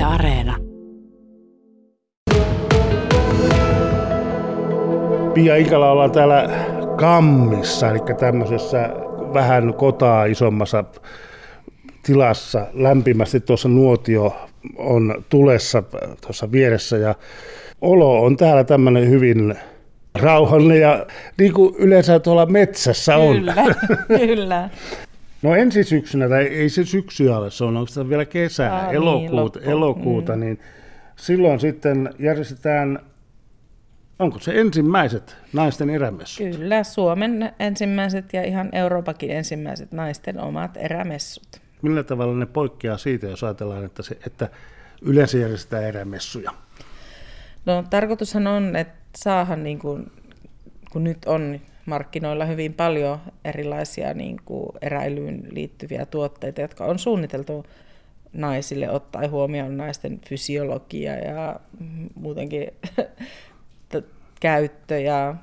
Yle Areena. Pia Inkala ollaan täällä Kammissa, eli tämmöisessä vähän kotaa isommassa tilassa. Lämpimästi tuossa nuotio on tulessa tuossa vieressä ja olo on täällä tämmöinen hyvin rauhallinen ja niin kuin yleensä tuolla metsässä on. Kyllä, kyllä. No ensi syksynä, tai ei se syksyä ole, se on onko vielä kesää, niin, elokuuta, loppu. elokuuta Mm. niin silloin sitten järjestetään, onko se ensimmäiset naisten erämessut? Kyllä, Suomen ensimmäiset ja ihan Euroopakin ensimmäiset naisten omat erämessut. Millä tavalla ne poikkeaa siitä, jos ajatellaan, että, se, että yleensä järjestetään erämessuja? No tarkoitushan on, että saahan niin kuin, kun nyt on markkinoilla hyvin paljon erilaisia niin kuin eräilyyn liittyviä tuotteita, jotka on suunniteltu naisille ottaen huomioon naisten fysiologia ja muutenkin käyttö ja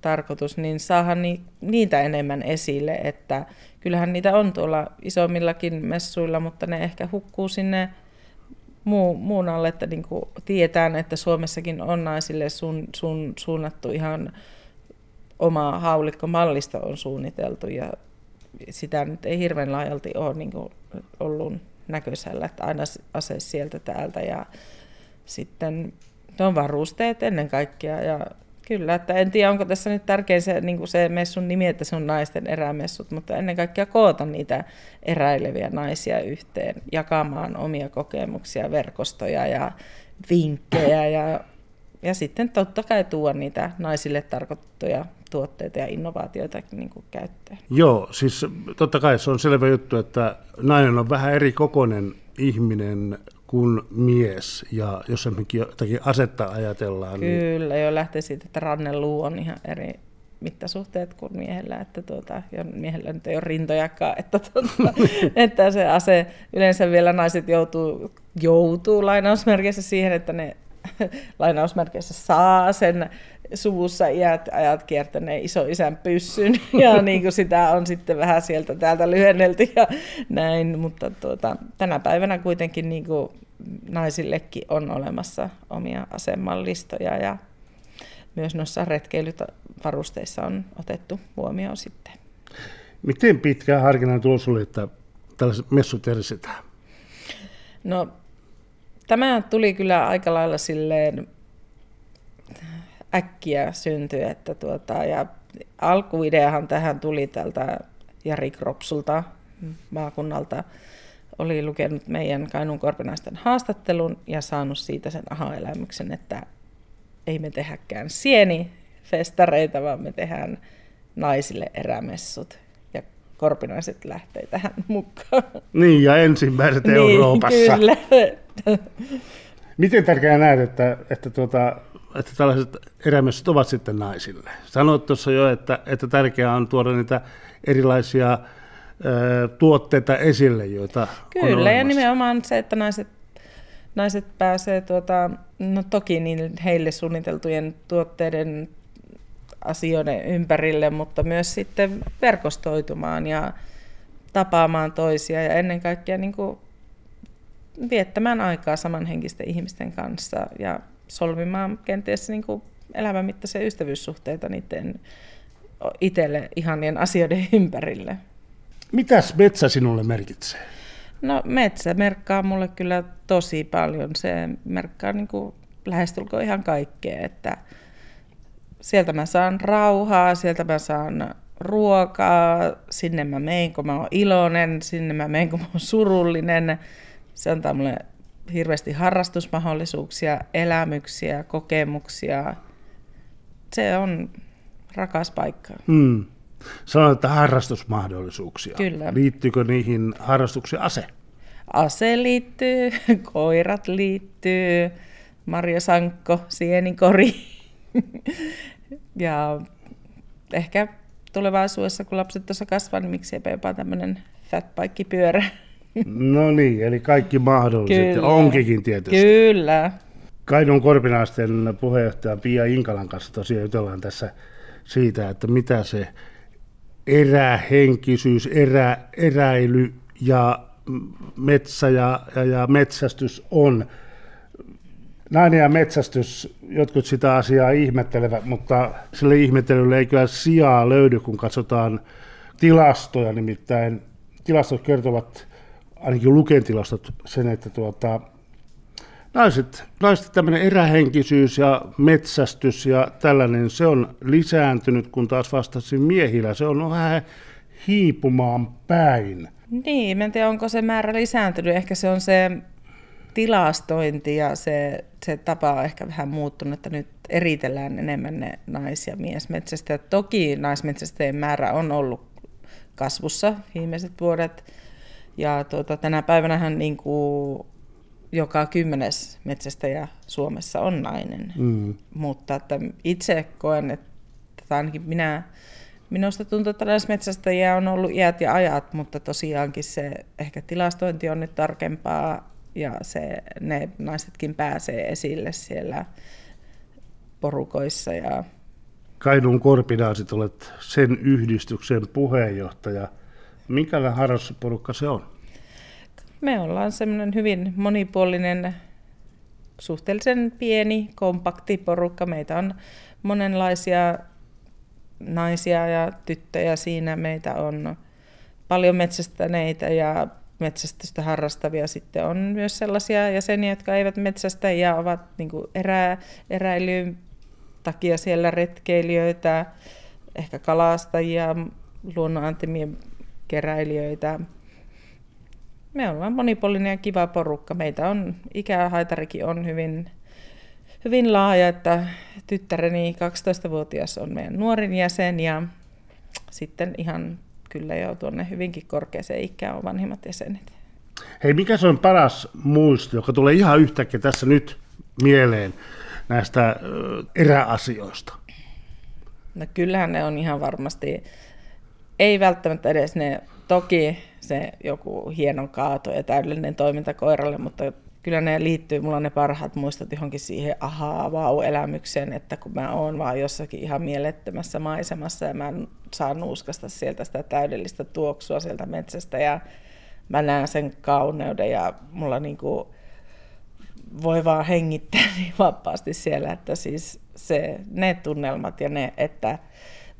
tarkoitus, niin saahan ni- niitä enemmän esille, että kyllähän niitä on tuolla isommillakin messuilla, mutta ne ehkä hukkuu sinne muu, muun alle, että niin tietään, että Suomessakin on naisille sun, sun, suunnattu ihan oma haulikkomallisto on suunniteltu ja sitä nyt ei hirveän laajalti ole niin kuin ollut näköisellä, että aina ase sieltä täältä ja sitten on varusteet ennen kaikkea ja kyllä, että en tiedä onko tässä nyt tärkein se, niin se messun nimi, että se on naisten erämessut, mutta ennen kaikkea koota niitä eräileviä naisia yhteen, jakamaan omia kokemuksia, verkostoja ja vinkkejä ja, ja sitten totta kai tuoda niitä naisille tarkoitettuja tuotteita ja innovaatioita niin kuin käyttöön. Joo, siis totta kai se on selvä juttu, että nainen on vähän eri kokoinen ihminen kuin mies, ja jos semminkin jotakin asetta ajatellaan, niin Kyllä, jo lähtee siitä, että ranneluu on ihan eri mittasuhteet kuin miehellä, että tuota, ja miehellä nyt ei ole rintojakaan, että, tuota, että se ase, yleensä vielä naiset joutuu, joutuu lainausmerkeissä siihen, että ne lainausmerkeissä saa sen suvussa iät ajat kiertäneen isoisän pyssyn, ja niin kuin sitä on sitten vähän sieltä täältä lyhennelty ja näin, mutta tuota, tänä päivänä kuitenkin niin kuin naisillekin on olemassa omia asemallistoja ja myös noissa retkeilyvarusteissa on otettu huomioon sitten. miten pitkään harkinnan tulos oli, että tällaiset messut järjestetään? No, tämä tuli kyllä aika lailla silleen äkkiä syntyi, että tuota, ja alkuideahan tähän tuli tältä Jari Kropsulta maakunnalta. Oli lukenut meidän Kainuun korpinaisten haastattelun ja saanut siitä sen aha-elämyksen, että ei me tehdäkään sienifestareita, vaan me tehdään naisille erämessut. Ja korpinaiset lähtee tähän mukaan. Niin, ja ensimmäiset Euroopassa. Kyllä. Miten tärkeää näet, että, että, tuota, että tällaiset erämessut ovat sitten naisille? Sanoit tuossa jo, että, että tärkeää on tuoda niitä erilaisia ö, tuotteita esille, joita on Kyllä, ja olemassa. nimenomaan se, että naiset, naiset pääsee, tuota, no toki niin heille suunniteltujen tuotteiden asioiden ympärille, mutta myös sitten verkostoitumaan ja tapaamaan toisia ja ennen kaikkea niin kuin viettämään aikaa samanhenkisten ihmisten kanssa ja solmimaan kenties niin kuin elämänmittaisia ystävyyssuhteita niiden itselle ihanien asioiden ympärille. Mitäs metsä sinulle merkitsee? No metsä merkkaa mulle kyllä tosi paljon. Se merkkaa niin kuin lähestulkoon ihan kaikkea, että sieltä mä saan rauhaa, sieltä mä saan ruokaa, sinne mä menen, kun mä oon iloinen, sinne mä menen, kun mä oon surullinen. Se antaa mulle hirveästi harrastusmahdollisuuksia, elämyksiä, kokemuksia. Se on rakas paikka. Hmm. Sanoit, että harrastusmahdollisuuksia. Kyllä. Liittyykö niihin harrastuksiin ase? Ase liittyy, koirat liittyy, Marjo Sankko, sienikori. ja ehkä tulevaisuudessa, kun lapset tuossa kasvaa, niin miksi eipä jopa tämmöinen fatbike-pyörä. No niin, eli kaikki mahdolliset. ja Onkikin tietysti. Kyllä. Kainuun Korpinaisten puheenjohtaja Pia Inkalan kanssa tosiaan jutellaan tässä siitä, että mitä se erähenkisyys, erä, eräily ja metsä ja, ja, ja metsästys on. Nainen ja metsästys, jotkut sitä asiaa ihmettelevät, mutta sille ihmettelylle ei kyllä sijaa löydy, kun katsotaan tilastoja. Nimittäin tilastot kertovat, ainakin Luken tilastot, sen, että tuota, naiset, naiset tämmöinen erähenkisyys ja metsästys ja tällainen, se on lisääntynyt, kun taas vastasin miehillä. Se on vähän hiipumaan päin. Niin, en tiedä onko se määrä lisääntynyt. Ehkä se on se tilastointi ja se, se tapa on ehkä vähän muuttunut, että nyt eritellään enemmän ne nais- ja miesmetsästäjät. Toki naismetsästäjien määrä on ollut kasvussa viimeiset vuodet. Ja tuota, tänä päivänä niin kuin joka kymmenes metsästäjä Suomessa on nainen. Mm. Mutta että itse koen, että ainakin minä, minusta tuntuu, että naismetsästäjiä on ollut iät ja ajat, mutta tosiaankin se ehkä tilastointi on nyt tarkempaa ja se, ne naisetkin pääsee esille siellä porukoissa. Ja... Kainuun Korpinaasit olet sen yhdistyksen puheenjohtaja. Minkälainen harrastusporukka se on? Me ollaan semmoinen hyvin monipuolinen, suhteellisen pieni, kompakti porukka. Meitä on monenlaisia naisia ja tyttöjä siinä. Meitä on paljon metsästäneitä ja metsästystä harrastavia. Sitten on myös sellaisia jäseniä, jotka eivät metsästä ja ovat niin erä, eräilyyn takia siellä retkeilijöitä, ehkä kalastajia, luonnonantimien keräilijöitä. Me ollaan monipuolinen ja kiva porukka. Meitä on, ikähaitarikin on hyvin, hyvin laaja, että tyttäreni 12-vuotias on meidän nuorin jäsen ja sitten ihan kyllä jo tuonne hyvinkin korkeaseen ikään on vanhimmat jäsenet. Hei, mikä se on paras muisto, joka tulee ihan yhtäkkiä tässä nyt mieleen näistä eräasioista? No kyllähän ne on ihan varmasti, ei välttämättä edes ne, toki se joku hieno kaato ja täydellinen toiminta koiralle, mutta kyllä ne liittyy, mulla on ne parhaat muistot johonkin siihen ahaa vau-elämykseen, että kun mä oon vaan jossakin ihan mielettömässä maisemassa ja mä saan nuuskasta sieltä sitä täydellistä tuoksua sieltä metsästä ja mä näen sen kauneuden ja mulla niinku voi vaan hengittää niin vapaasti siellä, että siis se, ne tunnelmat ja ne, että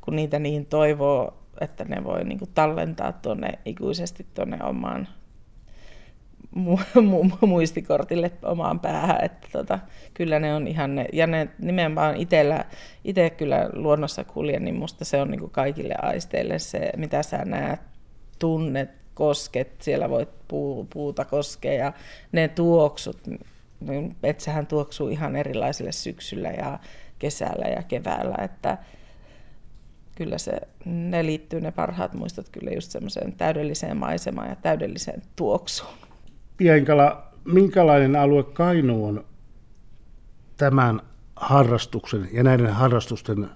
kun niitä niin toivoo, että ne voi niinku tallentaa tuonne ikuisesti tuonne omaan mu- mu- muistikortille omaan päähän, että tota, kyllä ne on ihan ne, ja ne nimenomaan itsellä, itse kyllä luonnossa kuljen, niin musta se on niin kuin kaikille aisteille se, mitä sä näet, tunnet, kosket, siellä voit puu, puuta koskea ja ne tuoksut, niin metsähän tuoksuu ihan erilaisille syksyllä ja kesällä ja keväällä, että kyllä se, ne liittyy ne parhaat muistot kyllä just semmoiseen täydelliseen maisemaan ja täydelliseen tuoksuun. Pienkala, minkälainen alue Kainu on tämän harrastuksen ja näiden harrastusten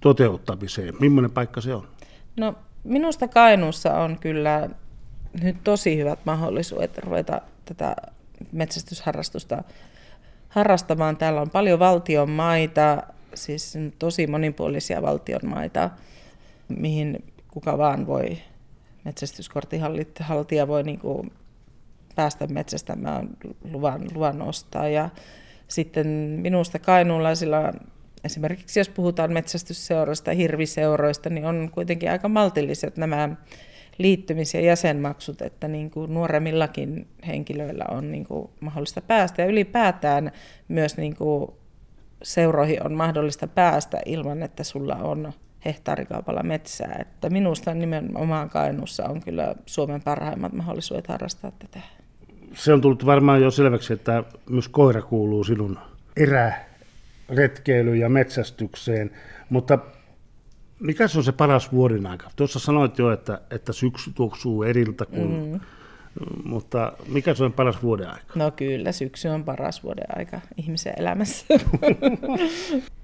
toteuttamiseen? Millainen paikka se on? No minusta Kainuussa on kyllä nyt tosi hyvät mahdollisuudet ruveta tätä metsästysharrastusta harrastamaan. Täällä on paljon valtion maita, siis tosi monipuolisia valtion maita, mihin kuka vaan voi metsästyskortin haltija voi niin kuin päästä metsästämään luvan, luvan ostaa. Ja sitten minusta kainuulaisilla, esimerkiksi jos puhutaan metsästysseuroista, hirviseuroista, niin on kuitenkin aika maltilliset nämä liittymis- ja jäsenmaksut, että niin kuin nuoremmillakin henkilöillä on niin kuin mahdollista päästä. Ja ylipäätään myös niin kuin seuroihin on mahdollista päästä ilman, että sulla on hehtaarikaupalla metsää. Että minusta nimenomaan Kainuussa on kyllä Suomen parhaimmat mahdollisuudet harrastaa tätä se on tullut varmaan jo selväksi, että myös koira kuuluu sinun eräretkeilyyn ja metsästykseen, mutta mikä se on se paras vuoden aika? Tuossa sanoit jo, että, että syksy tuoksuu eriltä, kun, mm. Mutta mikä se on paras vuoden aika? No kyllä, syksy on paras vuoden aika ihmisen elämässä.